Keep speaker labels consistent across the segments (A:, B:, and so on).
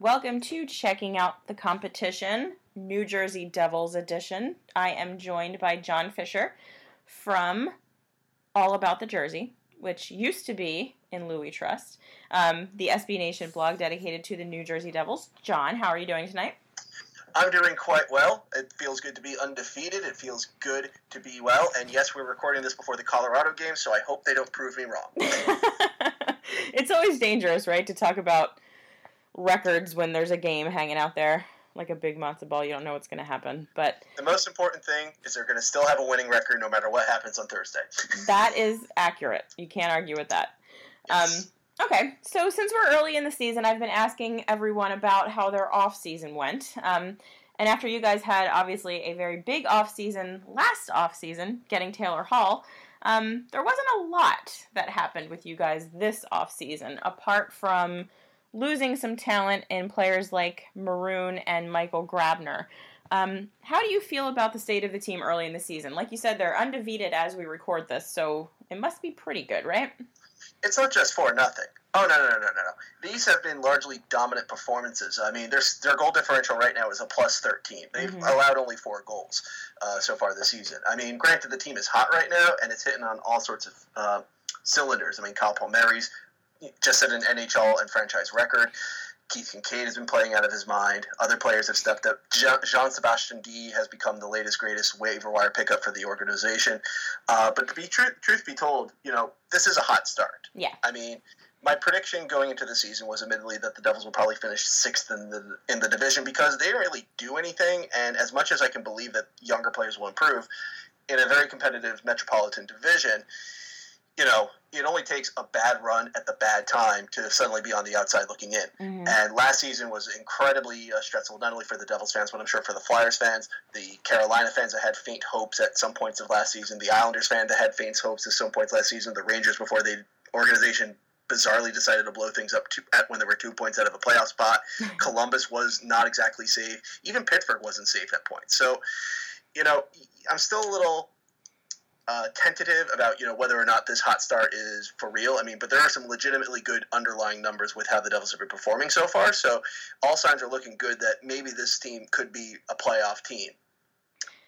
A: Welcome to Checking Out the Competition, New Jersey Devils edition. I am joined by John Fisher from All About the Jersey, which used to be in Lou We Trust, um, the SB Nation blog dedicated to the New Jersey Devils. John, how are you doing tonight?
B: I'm doing quite well. It feels good to be undefeated. It feels good to be well. And yes, we're recording this before the Colorado game, so I hope they don't prove me wrong.
A: it's always dangerous, right, to talk about records when there's a game hanging out there like a big matzo ball. You don't know what's going to happen. But
B: the most important thing is they're going to still have a winning record no matter what happens on Thursday.
A: that is accurate. You can't argue with that. Yes. Um, okay, so since we're early in the season, I've been asking everyone about how their off season went. Um, and after you guys had obviously a very big off season last off season, getting Taylor Hall. Um, there wasn't a lot that happened with you guys this off season, apart from losing some talent in players like Maroon and Michael Grabner. Um, how do you feel about the state of the team early in the season? Like you said, they're undefeated as we record this, so it must be pretty good, right?
B: It's not just for nothing. Oh no no no no no! These have been largely dominant performances. I mean, their their goal differential right now is a plus thirteen. They've mm-hmm. allowed only four goals uh, so far this season. I mean, granted, the team is hot right now and it's hitting on all sorts of uh, cylinders. I mean, Kyle Palmieri's just set an NHL and franchise record. Keith Kinkaid has been playing out of his mind. Other players have stepped up. Jean-Sébastien Dea has become the latest, greatest waiver wire pickup for the organization. Uh, but to be truth, truth be told, you know, this is a hot start.
A: Yeah.
B: I mean, my prediction going into the season was admittedly that the Devils will probably finish sixth in the in the division because they didn't really do anything. And as much as I can believe that younger players will improve in a very competitive metropolitan division, you know, it only takes a bad run at the bad time to suddenly be on the outside looking in. Mm-hmm. And last season was incredibly uh, stressful, not only for the Devils fans, but I'm sure for the Flyers fans, the Carolina fans that had faint hopes at some points of last season, the Islanders fans that had faint hopes at some points last season, the Rangers before the organization bizarrely decided to blow things up to, at when there were two points out of a playoff spot. Columbus was not exactly safe. Even Pittsburgh wasn't safe at points. So, you know, I'm still a little uh, tentative about you know whether or not this hot start is for real. I mean, but there are some legitimately good underlying numbers with how the Devils have been performing so far. So all signs are looking good that maybe this team could be a playoff team.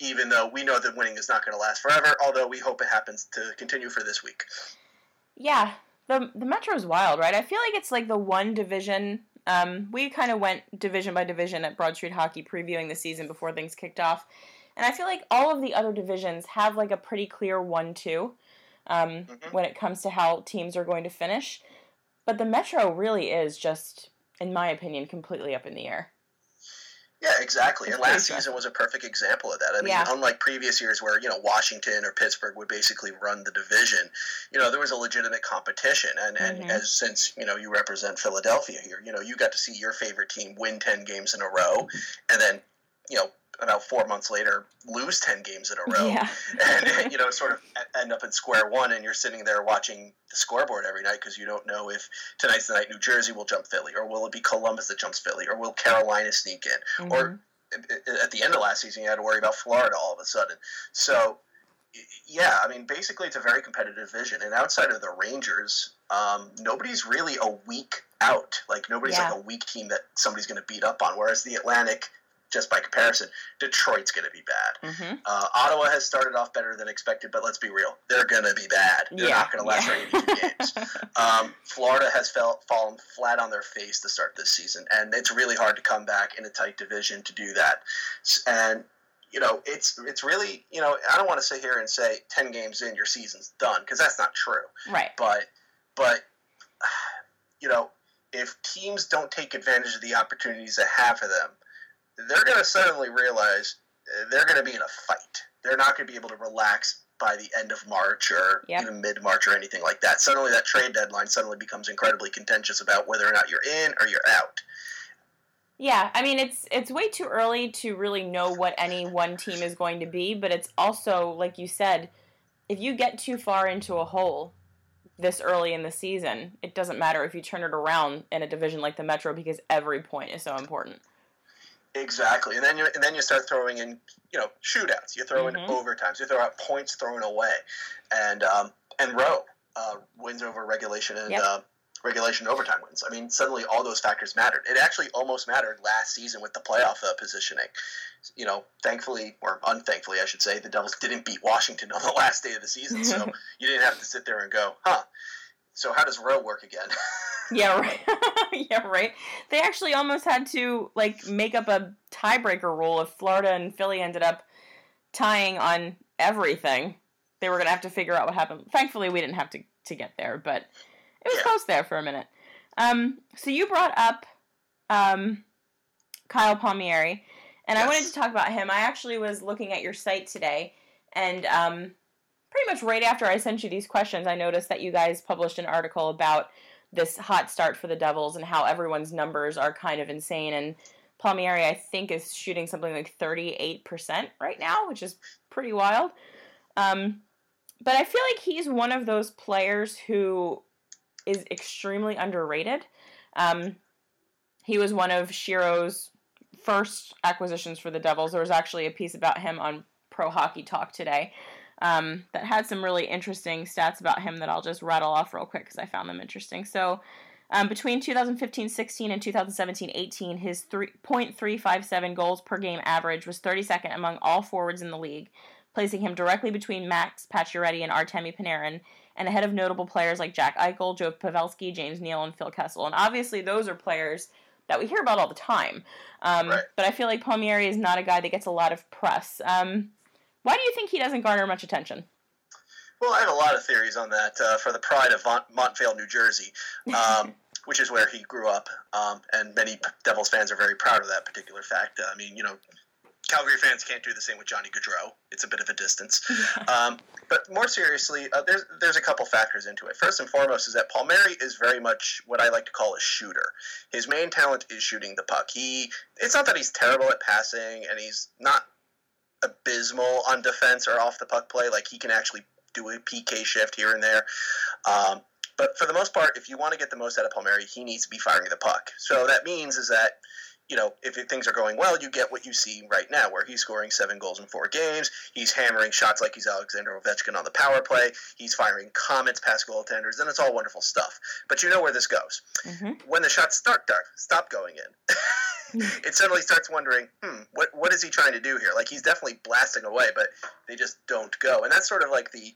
B: Even though we know that winning is not going to last forever, although we hope it happens to continue for this week.
A: Yeah, the the Metro is wild, right? I feel like it's like the one division. Um, we kind of went division by division at Broad Street Hockey, previewing the season before things kicked off and I feel like all of the other divisions have like a pretty clear one-two um, mm-hmm. when it comes to how teams are going to finish. But the Metro really is just, in my opinion, completely up in the air.
B: Yeah, exactly. It's and last season was a perfect example of that. I mean, yeah. unlike previous years where, you know, Washington or Pittsburgh would basically run the division, you know, there was a legitimate competition. And, mm-hmm. and as since, you know, you represent Philadelphia here, you know, you got to see your favorite team win 10 games in a row and then, you know, about four months later lose 10 games in a row
A: yeah.
B: and you know sort of end up at square one and you're sitting there watching the scoreboard every night because you don't know if tonight's the night new jersey will jump philly or will it be columbus that jumps philly or will carolina sneak in mm-hmm. or at the end of last season you had to worry about florida all of a sudden so yeah i mean basically it's a very competitive division and outside of the rangers um, nobody's really a week out like nobody's yeah. like a weak team that somebody's going to beat up on whereas the atlantic just by comparison, Detroit's going to be bad. Mm-hmm. Uh, Ottawa has started off better than expected, but let's be real, they're going to be bad. They're yeah. not going to last yeah. for 82 games. Um, Florida has fell, fallen flat on their face to start this season, and it's really hard to come back in a tight division to do that. And you know, it's it's really you know, I don't want to sit here and say 10 games in your season's done because that's not true.
A: Right.
B: But but you know, if teams don't take advantage of the opportunities that have for them they're going to suddenly realize uh, they're going to be in a fight. They're not going to be able to relax by the end of March or yep. even mid March or anything like that. Suddenly, that trade deadline suddenly becomes incredibly contentious about whether or not you're in or you're out.
A: Yeah, I mean it's it's way too early to really know what any one team is going to be, but it's also like you said, if you get too far into a hole this early in the season, it doesn't matter if you turn it around in a division like the Metro because every point is so important.
B: Exactly, and then you and then you start throwing in you know shootouts. You throw in mm-hmm. overtimes. You throw out points thrown away, and um, and row uh, wins over regulation and yep. uh, regulation overtime wins. I mean, suddenly all those factors mattered. It actually almost mattered last season with the playoff uh, positioning. You know, thankfully or unthankfully, I should say, the Devils didn't beat Washington on the last day of the season, so you didn't have to sit there and go, huh. So how does row work again?
A: yeah, right. yeah, right. They actually almost had to like make up a tiebreaker rule if Florida and Philly ended up tying on everything. They were gonna have to figure out what happened. Thankfully, we didn't have to to get there, but it was yeah. close there for a minute. Um, so you brought up um, Kyle Palmieri, and yes. I wanted to talk about him. I actually was looking at your site today, and um, pretty much right after I sent you these questions, I noticed that you guys published an article about this hot start for the Devils and how everyone's numbers are kind of insane. And Palmieri, I think, is shooting something like 38% right now, which is pretty wild. Um, but I feel like he's one of those players who is extremely underrated. Um, he was one of Shero's first acquisitions for the Devils. There was actually a piece about him on Pro Hockey Talk today um, that had some really interesting stats about him that I'll just rattle off real quick because I found them interesting. So, um, between 2015-16 and 2017-18, his 3.357 goals per game average was 32nd among all forwards in the league, placing him directly between Max Pacioretty and Artemi Panarin, and ahead of notable players like Jack Eichel, Joe Pavelski, James Neal, and Phil Kessel. And obviously, those are players that we hear about all the time. Um, right. But I feel like Palmieri is not a guy that gets a lot of press. Um, why do you think he doesn't garner much attention?
B: Well, I have a lot of theories on that. Uh, for the pride of Mont- Montvale, New Jersey, um, which is where he grew up, um, and many Devils fans are very proud of that particular fact. Uh, I mean, you know, Calgary fans can't do the same with Johnny Gaudreau. It's a bit of a distance. Um, but more seriously, uh, there's there's a couple factors into it. First and foremost is that Palmieri is very much what I like to call a shooter. His main talent is shooting the puck. He it's not that he's terrible at passing, and he's not abysmal on defense or off the puck play. Like he can actually do a PK shift here and there. Um, but for the most part, if you want to get the most out of Palmieri, he needs to be firing the puck. So that means is that you know, if things are going well, you get what you see right now, where he's scoring seven goals in four games. He's hammering shots like he's Alexander Ovechkin on the power play. He's firing comets past goaltenders, and it's all wonderful stuff. But you know where this goes. Mm-hmm. When the shots start stop going in, it suddenly starts wondering, hmm, what what is he trying to do here? Like he's definitely blasting away, but they just don't go. And that's sort of like the,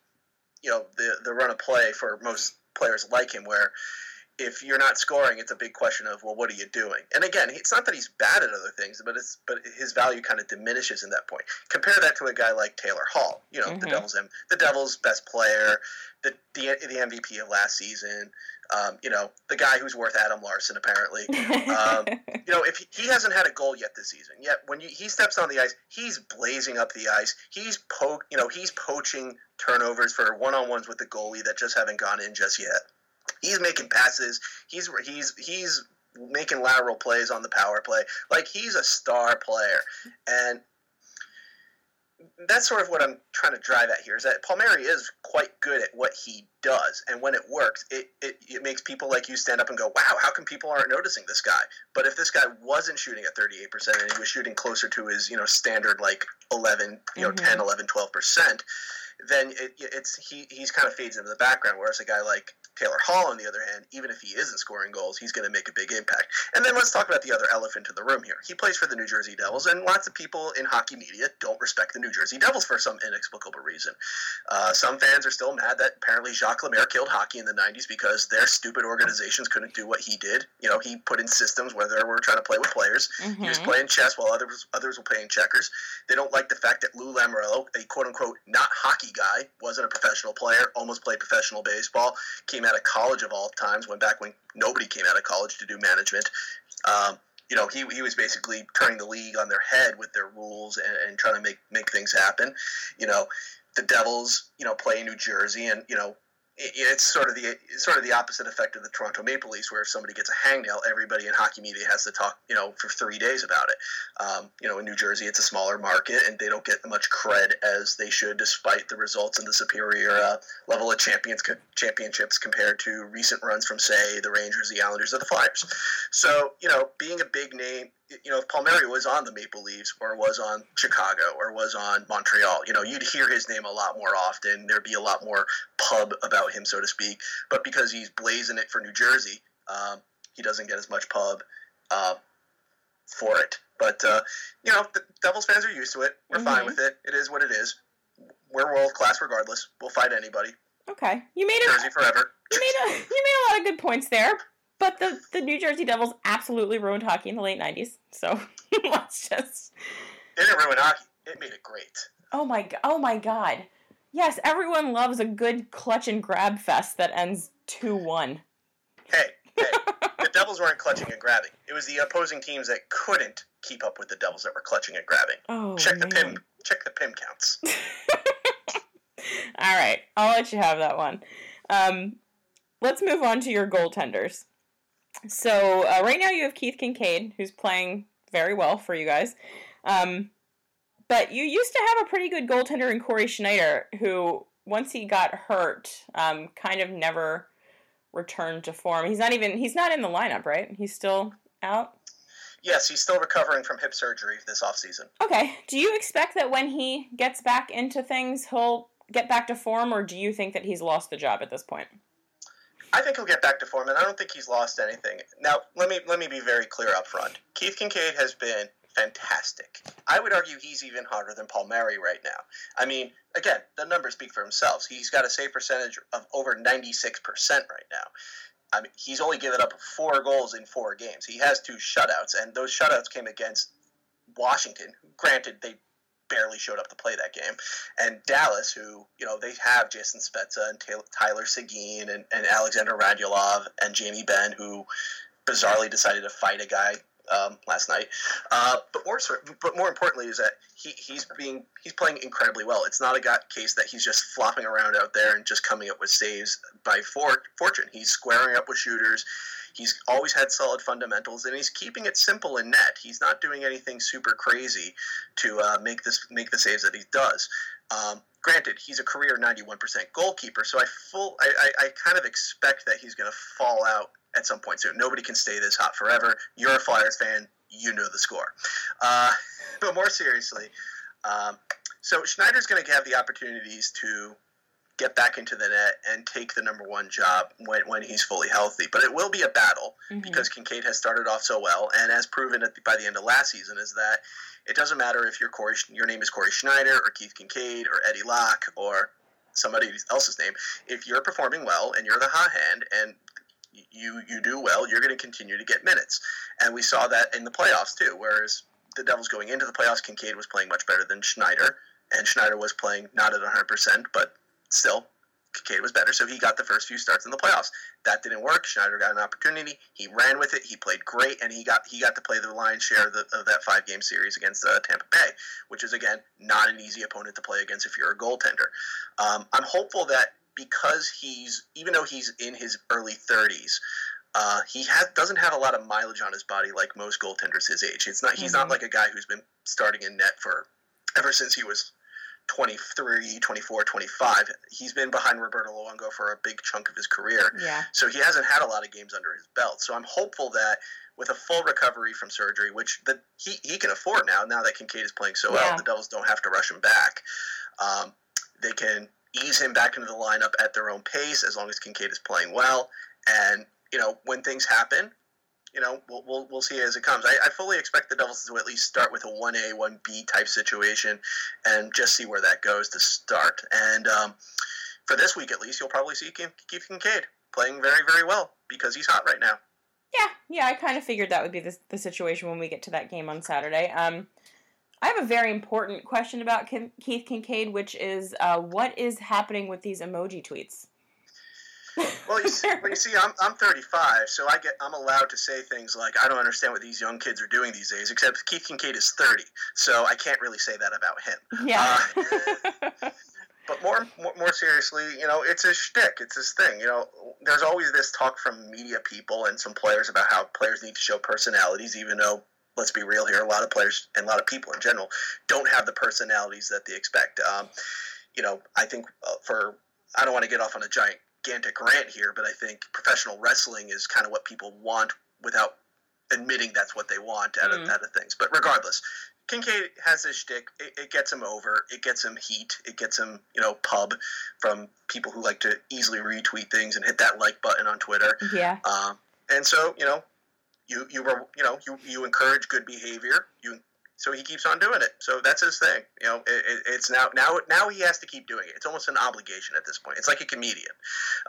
B: you know, the the run of play for most players like him, where if you're not scoring, it's a big question of well, what are you doing? And again, it's not that he's bad at other things, but it's but his value kind of diminishes in that point. Compare that to a guy like Taylor Hall, you know, mm-hmm. the Devils the Devils' best player, the the, the MVP of last season. Um, you know, the guy who's worth Adam Larsson apparently. Um, you know, if he, he, hasn't had a goal yet this season, yet when you, he steps on the ice, he's blazing up the ice. He's po- you know, he's poaching turnovers for one on ones with the goalie that just haven't gone in just yet. He's making passes. He's he's he's making lateral plays on the power play. Like he's a star player, and that's sort of what I'm trying to drive at here. Is that Palmieri is quite good at what he does, and when it works, it, it, it makes people like you stand up and go, "Wow, how come people aren't noticing this guy?" But if this guy wasn't shooting at 38 percent and he was shooting closer to his you know standard like 11, you know, mm-hmm. 10, 11, 12 percent, then it, it's he he's kind of fades into the background. Whereas a guy like Taylor Hall, on the other hand, even if he isn't scoring goals, he's going to make a big impact. And then let's talk about the other elephant in the room here. He plays for the New Jersey Devils, and lots of people in hockey media don't respect the New Jersey Devils for some inexplicable reason. Uh, some fans are still mad that apparently Jacques Lemaire killed hockey in the 90s because their stupid organizations couldn't do what he did. You know, he put in systems where they were trying to play with players. Mm-hmm. He was mm-hmm. playing chess while others others were playing checkers. They don't like the fact that Lou Lamoriello, a quote unquote not hockey guy, wasn't a professional player, almost played professional baseball, came out of college of all times, went back when nobody came out of college to do management. Um, you know, he, he was basically turning the league on their head with their rules and, and trying to make, make things happen. You know, the Devils, you know, play in New Jersey and, you know, it's sort of the it's sort of the opposite effect of the Toronto Maple Leafs, where if somebody gets a hangnail, everybody in hockey media has to talk, you know, for three days about it. Um, you know, in New Jersey, it's a smaller market, and they don't get much cred as they should, despite the results and the superior uh, level of champions championships compared to recent runs from, say, the Rangers, the Islanders, or the Flyers. So, you know, being a big name you know, if Palmieri was on the Maple Leafs or was on Chicago or was on Montreal, you know, you'd hear his name a lot more often. There'd be a lot more pub about him, so to speak. But because he's blazing it for New Jersey, um, he doesn't get as much pub uh, for it. But uh, you know, the Devils fans are used to it. We're mm-hmm. fine with it. It is what it is. We're world class regardless. We'll fight anybody.
A: Okay, you made
B: it. Jersey forever.
A: You made a you made a lot of good points there. But the, the New Jersey Devils absolutely ruined hockey in the late 90s. So let's just.
B: They didn't ruin hockey, it made it great.
A: Oh my, god. oh my god. Yes, everyone loves a good clutch and grab fest that ends 2 1.
B: Hey, hey. the Devils weren't clutching and grabbing. It was the opposing teams that couldn't keep up with the Devils that were clutching and grabbing.
A: Oh,
B: check
A: man.
B: the pim check the pim counts.
A: All right, I'll let you have that one. Um, let's move on to your goaltenders. So uh, right now you have Keith Kinkaid, who's playing very well for you guys. Um, but you used to have a pretty good goaltender in Cory Schneider, who once he got hurt, um, kind of never returned to form. He's not even he's not in the lineup, right? He's still out.
B: Yes, he's still recovering from hip surgery this offseason.
A: Okay. Do you expect that when he gets back into things, he'll get back to form, or do you think that he's lost the job at this point?
B: I think he'll get back to form, and I don't think he's lost anything. Now, let me let me be very clear up front. Keith Kinkaid has been fantastic. I would argue he's even harder than Palmieri right now. I mean, again, the numbers speak for themselves. He's got a save percentage of over 96% right now. I mean, he's only given up four goals in four games. He has two shutouts, and those shutouts came against Washington. Granted, they barely showed up to play that game. And Dallas, who, you know, they have Jason Spezza and Tyler Seguin and, and Alexander Radulov and Jamie Benn, who bizarrely decided to fight a guy um, last night. Uh, but more, but more importantly, is that he, he's being he's playing incredibly well. It's not a guy, case that he's just flopping around out there and just coming up with saves by for, fortune. He's squaring up with shooters. He's always had solid fundamentals, and he's keeping it simple in net. He's not doing anything super crazy to uh, make this make the saves that he does. Um, granted, he's a career 91% goalkeeper, so I full I, I, I kind of expect that he's going to fall out at some point soon. Nobody can stay this hot forever. You're a Flyers fan, you know the score. Uh, but more seriously, um, so Schneider's going to have the opportunities to get back into the net and take the number one job when, when he's fully healthy. But it will be a battle mm-hmm. because Kinkaid has started off so well, and as proven the, by the end of last season, is that it doesn't matter if your Cory, your name is Cory Schneider or Keith Kinkaid or Eddie Lack or somebody else's name. If you're performing well and you're the hot hand and you you do well, you're going to continue to get minutes. And we saw that in the playoffs too. Whereas the Devils going into the playoffs, Kinkaid was playing much better than Schneider, and Schneider was playing not at 100, percent but still Kinkaid was better, so he got the first few starts in the playoffs. That didn't work. Schneider got an opportunity. He ran with it. He played great, and he got he got to play the lion's share of, the, of that five game series against uh, Tampa Bay, which is again not an easy opponent to play against if you're a goaltender. Um, I'm hopeful that because he's even though he's in his early 30s. Uh, he has, doesn't have a lot of mileage on his body like most goaltenders his age. It's not he's mm-hmm. not like a guy who's been starting in net for ever since he was 23, 24, 25. He's been behind Roberto Luongo for a big chunk of his career.
A: Yeah.
B: So he hasn't had a lot of games under his belt. So I'm hopeful that with a full recovery from surgery, which the, he, he can afford now, now that Kinkaid is playing so yeah. well, the Devils don't have to rush him back. Um, they can ease him back into the lineup at their own pace as long as Kinkaid is playing well. And, you know, when things happen, you know, we'll, we'll, we'll see as it comes. I, I, fully expect the Devils to at least start with a 1A, 1B type situation and just see where that goes to start. And um, for this week at least, you'll probably see Keith Kinkaid playing very, very well because he's hot right now.
A: Yeah, yeah, I kind of figured that would be the, the situation when we get to that game on Saturday. Um, I have a very important question about Keith Kinkaid, which is uh, what is happening with these emoji tweets?
B: Well, you see, well, you see I'm, I'm 35, so I get I'm allowed to say things like I don't understand what these young kids are doing these days. Except Keith Kinkaid is 30, so I can't really say that about him.
A: Yeah.
B: Uh, but more, more, more seriously, you know, it's his shtick. It's his thing. You know, there's always this talk from media people and some players about how players need to show personalities, even though, let's be real here, a lot of players and a lot of people in general don't have the personalities that they expect. Um, you know, I think uh, for I don't want to get off on a gigantic rant here, but I think professional wrestling is kind of what people want without admitting that's what they want out of, mm. out of things. But regardless, Kinkaid has his shtick. It, it, gets him over. It gets him heat. It gets him, you know, pub from people who like to easily retweet things and hit that like button on Twitter.
A: Yeah.
B: Uh, and so, you know, you you were, you know, you you encourage good behavior. You so he keeps on doing it. So that's his thing. You know, it, it, it's now now now he has to keep doing it. It's almost an obligation at this point. It's like a comedian.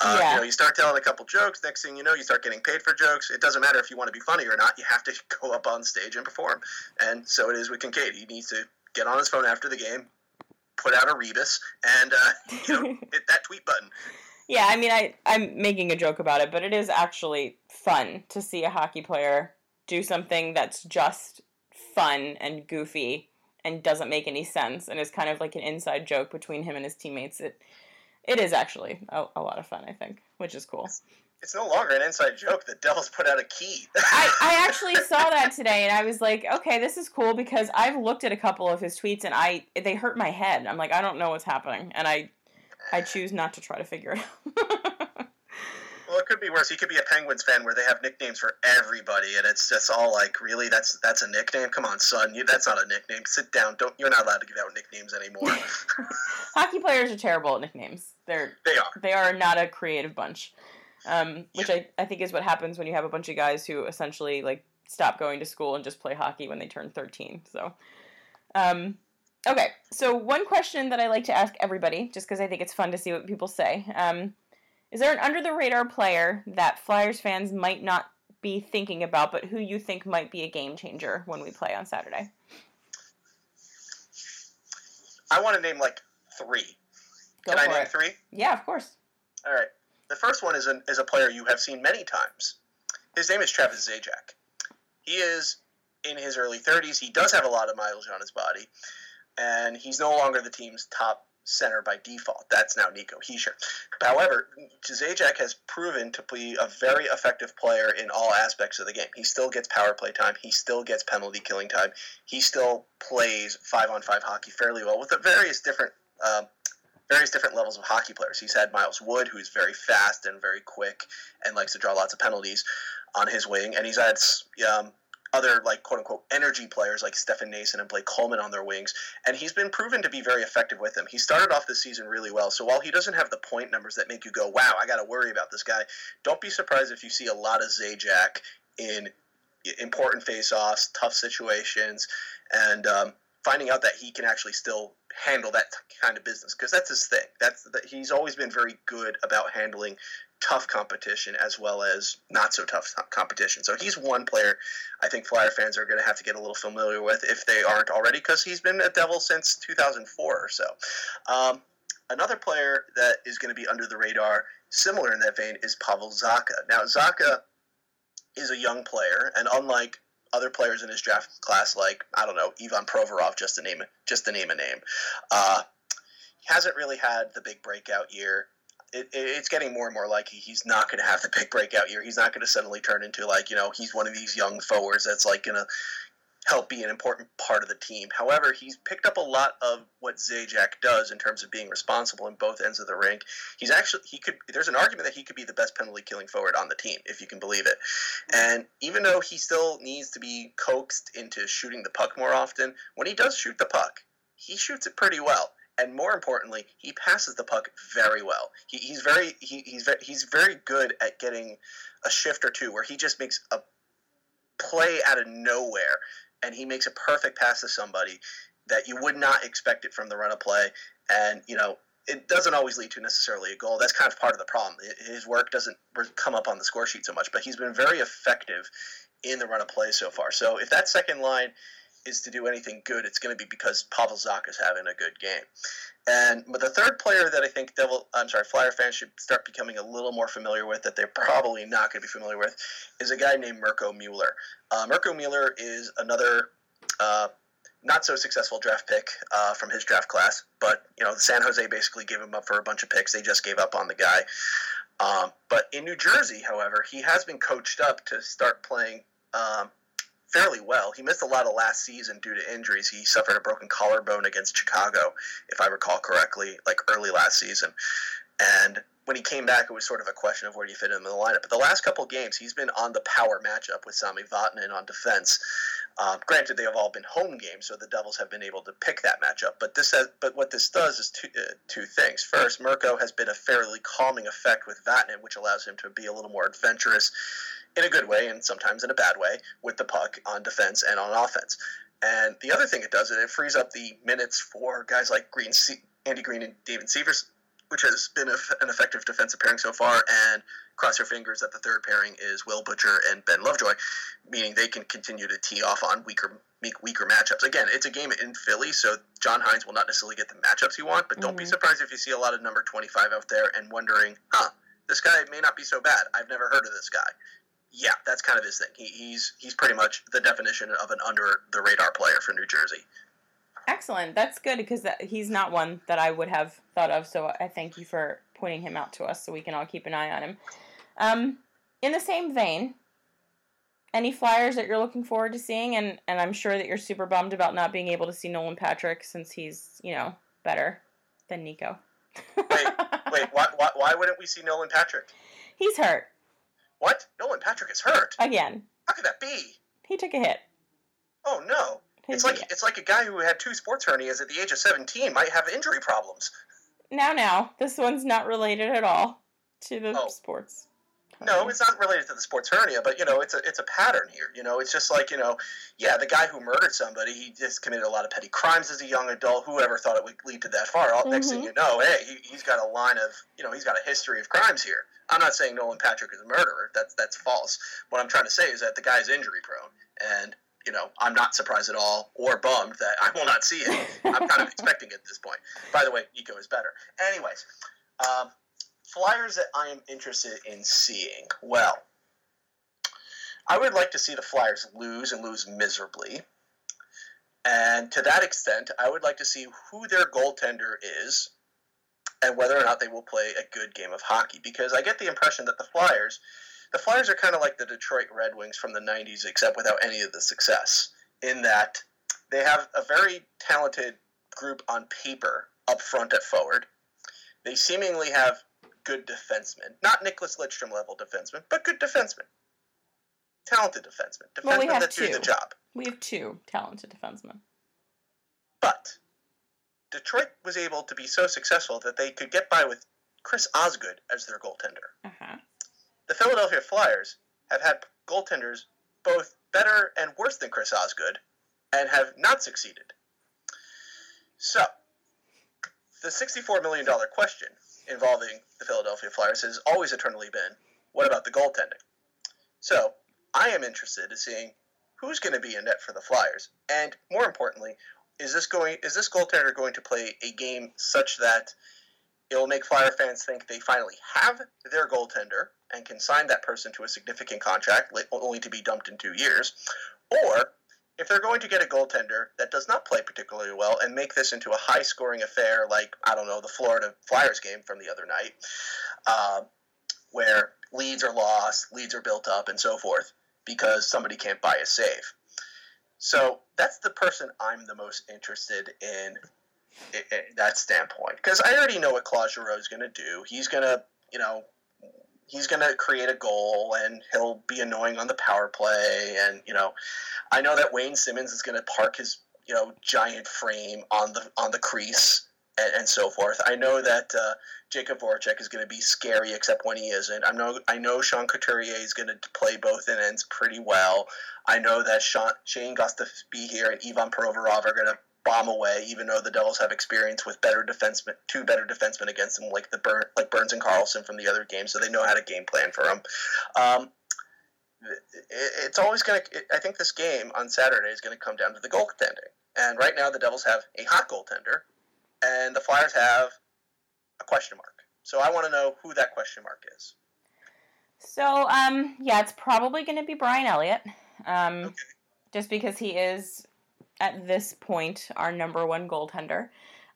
B: Uh, yeah. You know, you start telling a couple jokes. Next thing you know, you start getting paid for jokes. It doesn't matter if you want to be funny or not. You have to go up on stage and perform. And so it is with Kinkaid. He needs to get on his phone after the game, put out a rebus, and uh, you know, hit that tweet button.
A: Yeah, I mean, I I'm making a joke about it, but it is actually fun to see a hockey player do something that's just fun and goofy and doesn't make any sense and is kind of like an inside joke between him and his teammates. It it is actually a, a lot of fun, I think, which is cool.
B: It's, no longer an inside joke. The Devils put out a key.
A: I, I actually saw that today, and I was like, okay, this is cool because I've looked at a couple of his tweets, and I they hurt my head. I'm like, I don't know what's happening, and I I choose not to try to figure it out.
B: Well, it could be worse. He could be a Penguins fan where they have nicknames for everybody, and it's just all like, really, that's that's a nickname? Come on, son, you, that's not a nickname. Sit down. Don't you're not allowed to give out nicknames anymore.
A: Hockey players are terrible at nicknames. They're
B: they are
A: they are not a creative bunch, um, which I I think is what happens when you have a bunch of guys who essentially like stop going to school and just play hockey when they turn thirteen. So. Um, Okay, so one question that I like to ask everybody, just because I think it's fun to see what people say. Um, is there an under the radar player that Flyers fans might not be thinking about, but who you think might be a game changer when we play on Saturday?
B: I want to name like three. Go Can I name it. three?
A: Yeah, of course.
B: All right. The first one is, an, is a player you have seen many times. His name is Travis Zajac. He is in his early 30s. He does have a lot of mileage on his body, and he's no longer the team's top center by default. That's now Nico Hischier. However, Zajac has proven to be a very effective player in all aspects of the game. He still gets power play time. He still gets penalty killing time. He still plays five on five hockey fairly well with the various different. Uh, various different levels of hockey players. He's had Miles Wood, who's very fast and very quick and likes to draw lots of penalties on his wing, and he's had um, other like quote unquote energy players like Stefan Noesen and Blake Coleman on their wings, and he's been proven to be very effective with them. He started off the season really well, so while he doesn't have the point numbers that make you go, "Wow, I got to worry about this guy," don't be surprised if you see a lot of Zajac in important face-offs, tough situations, and um, finding out that he can actually still handle that kind of business because that's his thing. That's that he's always been very good about handling tough competition as well as not so tough competition. So he's one player I think Flyer fans are going to have to get a little familiar with if they aren't already because he's been a Devil since 2004 or so. Um, another player that is going to be under the radar, similar in that vein, is Pavel Zacha. Now Zacha is a young player, and unlike other players in his draft class, like I don't know Ivan Provorov, just to name just to name a name, uh, hasn't really had the big breakout year it, it's getting more and more likely he's not going to have the big breakout year. He's not going to suddenly turn into like you know he's one of these young forwards that's like going to help be an important part of the team. However, he's picked up a lot of what Zajac does in terms of being responsible in both ends of the rink. He's actually he could there's an argument that he could be the best penalty killing forward on the team if you can believe it. And even though he still needs to be coaxed into shooting the puck more often, when he does shoot the puck, he shoots it pretty well and more importantly, he passes the puck very well. He, he's very he, he's he's very good at getting a shift or two where he just makes a play out of nowhere, and he makes a perfect pass to somebody that you would not expect it from the run of play. And you know, it doesn't always lead to necessarily a goal. That's kind of part of the problem. His work doesn't come up on the score sheet so much, but he's been very effective in the run of play so far. So if that second line is to do anything good, it's going to be because Pavel Zacha is having a good game. And but the third player that I think Devil, I'm sorry, Flyer fans should start becoming a little more familiar with that they're probably not going to be familiar with is a guy named Mirco Mueller. Uh, Mirco Mueller is another uh, not so successful draft pick uh, from his draft class, but you know San Jose basically gave him up for a bunch of picks. They just gave up on the guy. Um, but in New Jersey, however, he has been coached up to start playing um, fairly well. He missed a lot of last season due to injuries. He suffered a broken collarbone against Chicago, if I recall correctly, like early last season. And when he came back, it was sort of a question of where do you fit him in the lineup. But the last couple games, he's been on the power matchup with Sami Vatanen on defense. Um, granted, they have all been home games, so the Devils have been able to pick that matchup. But this, has, but what this does is two, uh, two things. First, Mirco has been a fairly calming effect with Vatanen, which allows him to be a little more adventurous in a good way and sometimes in a bad way with the puck on defense and on offense. And the other thing it does is it frees up the minutes for guys like Greene, Andy Greene, and Damon Severson, which has been a, an effective defensive pairing so far. And cross your fingers that the third pairing is Will Butcher and Ben Lovejoy, meaning they can continue to tee off on weaker weaker matchups. Again, it's a game in Philly, so John Hynes will not necessarily get the matchups he wants, but don't mm-hmm. be surprised if you see a lot of number 25 out there and wondering, huh, this guy may not be so bad. I've never heard of this guy yeah, that's kind of his thing. He, he's he's pretty much the definition of an under the radar player for New Jersey.
A: Excellent. That's good because that, he's not one that I would have thought of. So I thank you for pointing him out to us so we can all keep an eye on him. Um, in the same vein, any flyers that you're looking forward to seeing, and and I'm sure that you're super bummed about not being able to see Nolan Patrick since he's you know better than Nico.
B: wait, wait, why, why, why wouldn't we see Nolan Patrick?
A: He's hurt.
B: What? Nolan Patrick is hurt.
A: Again.
B: How could that be?
A: He took a hit.
B: Oh no. it's like it's like a guy who had two sports hernias at the age of 17 might have injury problems.
A: Now now, this one's not related at all to the oh. sports.
B: No, it's not related to the sports hernia, but you know, it's a it's a pattern here. You know, it's just like you know, yeah, the guy who murdered somebody, he just committed a lot of petty crimes as a young adult. Whoever thought it would lead to that far? mm-hmm. Next thing mm-hmm. you know, hey, he, has got a line of you know, he's got a history of crimes here. I'm not saying Nolan Patrick is a murderer. That's that's false. What I'm trying to say is that the guy's injury prone, and you know, I'm not surprised at all or bummed that I will not see it. I'm kind of expecting it at this point. By the way, Nico is better. Anyways. Um, Flyers that I am interested in seeing. Well, I would like to see the Flyers lose and lose miserably. And to that extent, I would like to see who their goaltender is and whether or not they will play a good game of hockey. Because I get the impression that the Flyers, the Flyers are kind of like the Detroit Red Wings from the 90s, except without any of the success, in that they have a very talented group on paper up front at forward. They seemingly have good defensemen. Not Nicklas Lidstrom level defensemen, but good defensemen. Talented defensemen. Defensemen well, we have that two. do the job.
A: We have two talented defensemen.
B: But Detroit was able to be so successful that they could get by with Chris Osgood as their goaltender. Uh-huh. The Philadelphia Flyers have had goaltenders both better and worse than Chris Osgood and have not succeeded. So, the $64 million question involving the Philadelphia Flyers has always eternally been what about the goaltending? So I am interested in seeing who's going to be in net for the Flyers, and more importantly, is this going is this goaltender going to play a game such that it will make Flyer fans think they finally have their goaltender and can sign that person to a significant contract, only to be dumped in two years, or if they're going to get a goaltender that does not play particularly well and make this into a high scoring affair like, I don't know, the Florida Flyers game from the other night, uh, where leads are lost, leads are built up, and so forth, because somebody can't buy a save. So that's the person I'm the most interested in, in, in that standpoint. Because I already know what Claude Giroux is going to do. He's going to, you know, he's going to create a goal and he'll be annoying on the power play. And, you know, I know that Wayne Simmonds is going to park his, you know, giant frame on the on the crease and, and so forth. I know that uh, Jakub Voracek is going to be scary, except when he isn't. I know I know Sean Couturier is going to play both ends pretty well. I know that Sean, Shayne Gostisbehere and Ivan Provorov are going to bomb away, even though the Devils have experience with better defensemen, two better defensemen against them, like the Burn, like Burns and Carlson from the other game, so they know how to game plan for them. Um, it, it's always going to. I think this game on Saturday is going to come down to the goaltending, and right now the Devils have a hot goaltender, and the Flyers have a question mark. So I want to know who that question mark is.
A: So, um, yeah, it's probably going to be Brian Elliott, um, okay. just because he is at this point our number one goaltender.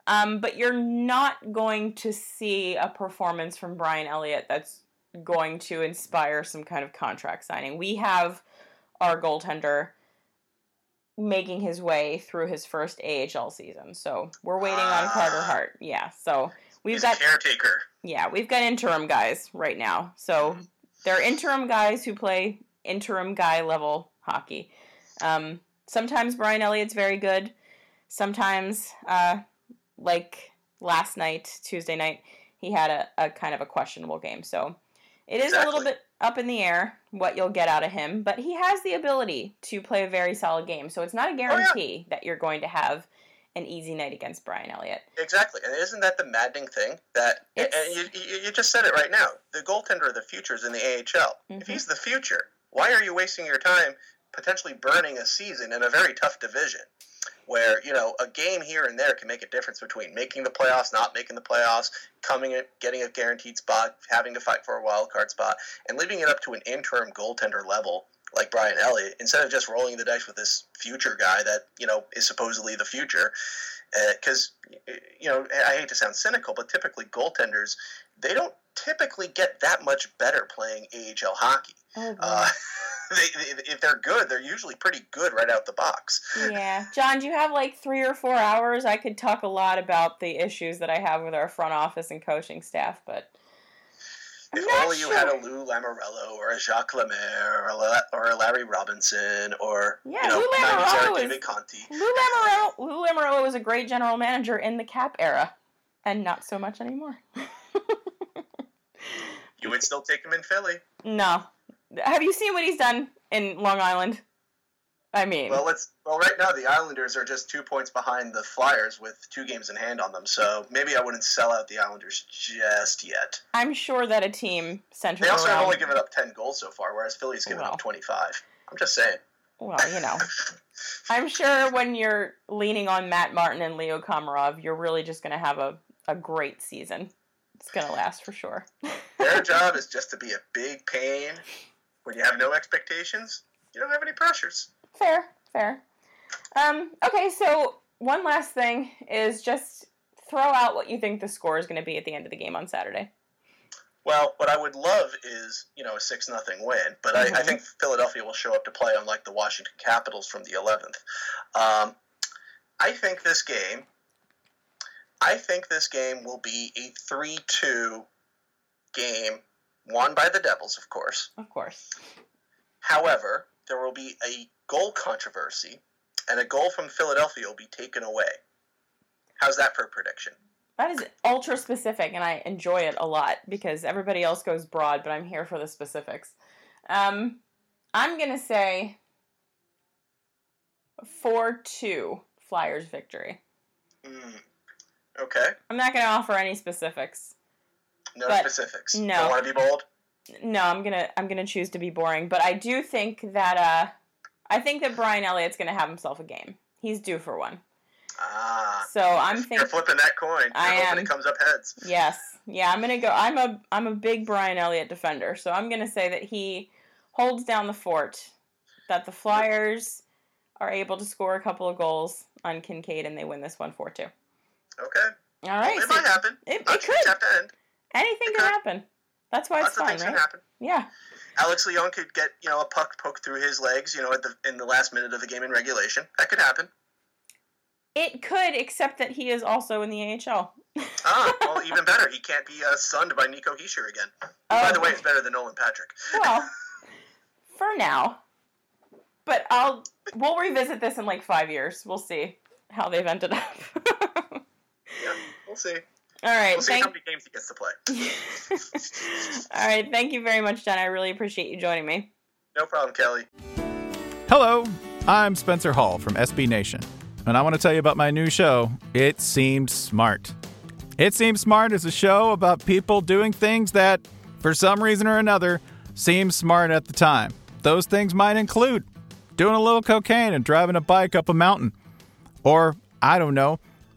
A: Um, but you're not going to see a performance from Brian Elliott that's going to inspire some kind of contract signing. We have our goaltender making his way through his first AHL season. So we're waiting on Carter
B: Ah.
A: Hart. Yeah. So we've
B: He's
A: got
B: a caretaker.
A: yeah, we've got interim guys right now. So they're interim guys who play interim guy level hockey. Um, sometimes Brian Elliott's very good. Sometimes, uh, like last night, Tuesday night, he had a, a kind of a questionable game. So it is a little bit up in the air what you'll get out of him, but he has the ability to play a very solid game. So it's not a
B: yeah.
A: guarantee that you're going to have an easy night against Brian Elliott.
B: Exactly, and isn't that the maddening thing that? And
A: It's-
B: you, you, you just said it right now. The goaltender of the future is in the AHL.
A: Mhm.
B: If he's the future, why are you wasting your time potentially burning a season in a very tough division, where you know a game here and there can make a difference between making the playoffs, not making the playoffs, coming in, getting a guaranteed spot, having to fight for a wild card spot, and leaving it up to an interim goaltender level like Brian Elliott instead of just rolling the dice with this future guy that you know is supposedly the future. Because you know, I hate to sound cynical, but typically goaltenders they don't typically get that much better playing AHL hockey.
A: Oh.
B: Uh, they, if they're good, they're usually pretty good right out the box.
A: Yeah. John, do you have like three or four hours? I could talk a lot about the issues that I have with our front office and coaching staff, but I'm
B: If only you
A: sure.
B: had a Lou Lamoriello or a Jacques Lemaire or a, La- or a Larry Robinson or
A: Yeah,
B: you know,
A: Lou
B: 90s David Conte.
A: Lou Lamoriello, Lou Lamoriello was a great general manager in the cap era, and not so much anymore.
B: You would still take him in Philly.
A: no. Have you seen what he's done in Long Island? I mean,
B: Well, let's. Well, right now the Islanders are just two points behind the Flyers with two games in hand on them. So maybe I wouldn't sell out the Islanders just yet.
A: I'm sure that a team centered
B: They also have only given up ten goals so far, whereas Philly's given
A: Well.
B: up twenty-five. I'm just saying.
A: well, you know. I'm sure when you're leaning on Matt Martin and Leo Komarov, you're really just going to have a, a great season. It's going to last for sure.
B: Their job is just to be a big pain when you have no expectations. You don't have any pressures.
A: Fair, fair. Um, okay, so one last thing is just throw out what you think the score is going to be at the end of the game on Saturday.
B: Well, what I would love is, you know, a six nothing win, but I, I
A: Mhm.
B: think Philadelphia will show up to play unlike the Washington Capitals from the 11th. Um, I think this game, I think this game will be a three-two game, won by the Devils, of course.
A: Of course.
B: However, there will be a goal controversy, and a goal from Philadelphia will be taken away. How's that for a prediction?
A: That is ultra specific, and I enjoy it a lot because everybody else goes broad, but I'm here for the specifics. Um, I'm going to say 4 2 Flyers victory.
B: Mm. Okay,
A: I'm not going to offer any specifics.
B: No
A: But-
B: specifics.
A: no.
B: Don't want to be bold.
A: No, I'm gonna I'm gonna choose to be boring, but I do think that uh, I think that Brian Elliott's gonna have himself a game. He's due for one.
B: Ah.
A: So I'm
B: You're
A: thinking,
B: flipping that coin. You're
A: I am.
B: it comes up heads.
A: yes, yeah, I'm gonna go. I'm a I'm a big Brian Elliott defender, so I'm gonna say that he holds down the fort. That the Flyers are able to score a couple of goals on Kinkaid, and they win this one four two.
B: Okay.
A: All right,
B: it
A: so
B: might happen.
A: it- it could.
B: Have to end.
A: anything
B: could.
A: happen. That's why it's
B: Lots of
A: fun, right?
B: happen.
A: Yeah.
B: Alex Lyon could get you know a puck poked through his legs, you know, at the in the last minute of the game in regulation. That could happen.
A: It could, except that he is also in the AHL.
B: Ah, well, even better. He can't be uh, sunned by Nico Hischier again. Who, by the way, it's better than Nolan Patrick.
A: well, for now. But I'll we'll revisit this in like five years. We'll see how they've ended up.
B: Yeah, we'll see.
A: All right,
B: We'll see
A: thank.
B: how many games he gets to play.
A: All right, thank you very much, Jen. I really appreciate you joining me.
B: No problem, Kelly.
C: Hello, I'm Spencer Hall from SB Nation, and I want to tell you about my new show, It Seemed Smart. It Seemed Smart is a show about people doing things that, for some reason or another, seem smart at the time. Those things might include doing a little cocaine and driving a bike up a mountain. Or, I don't know,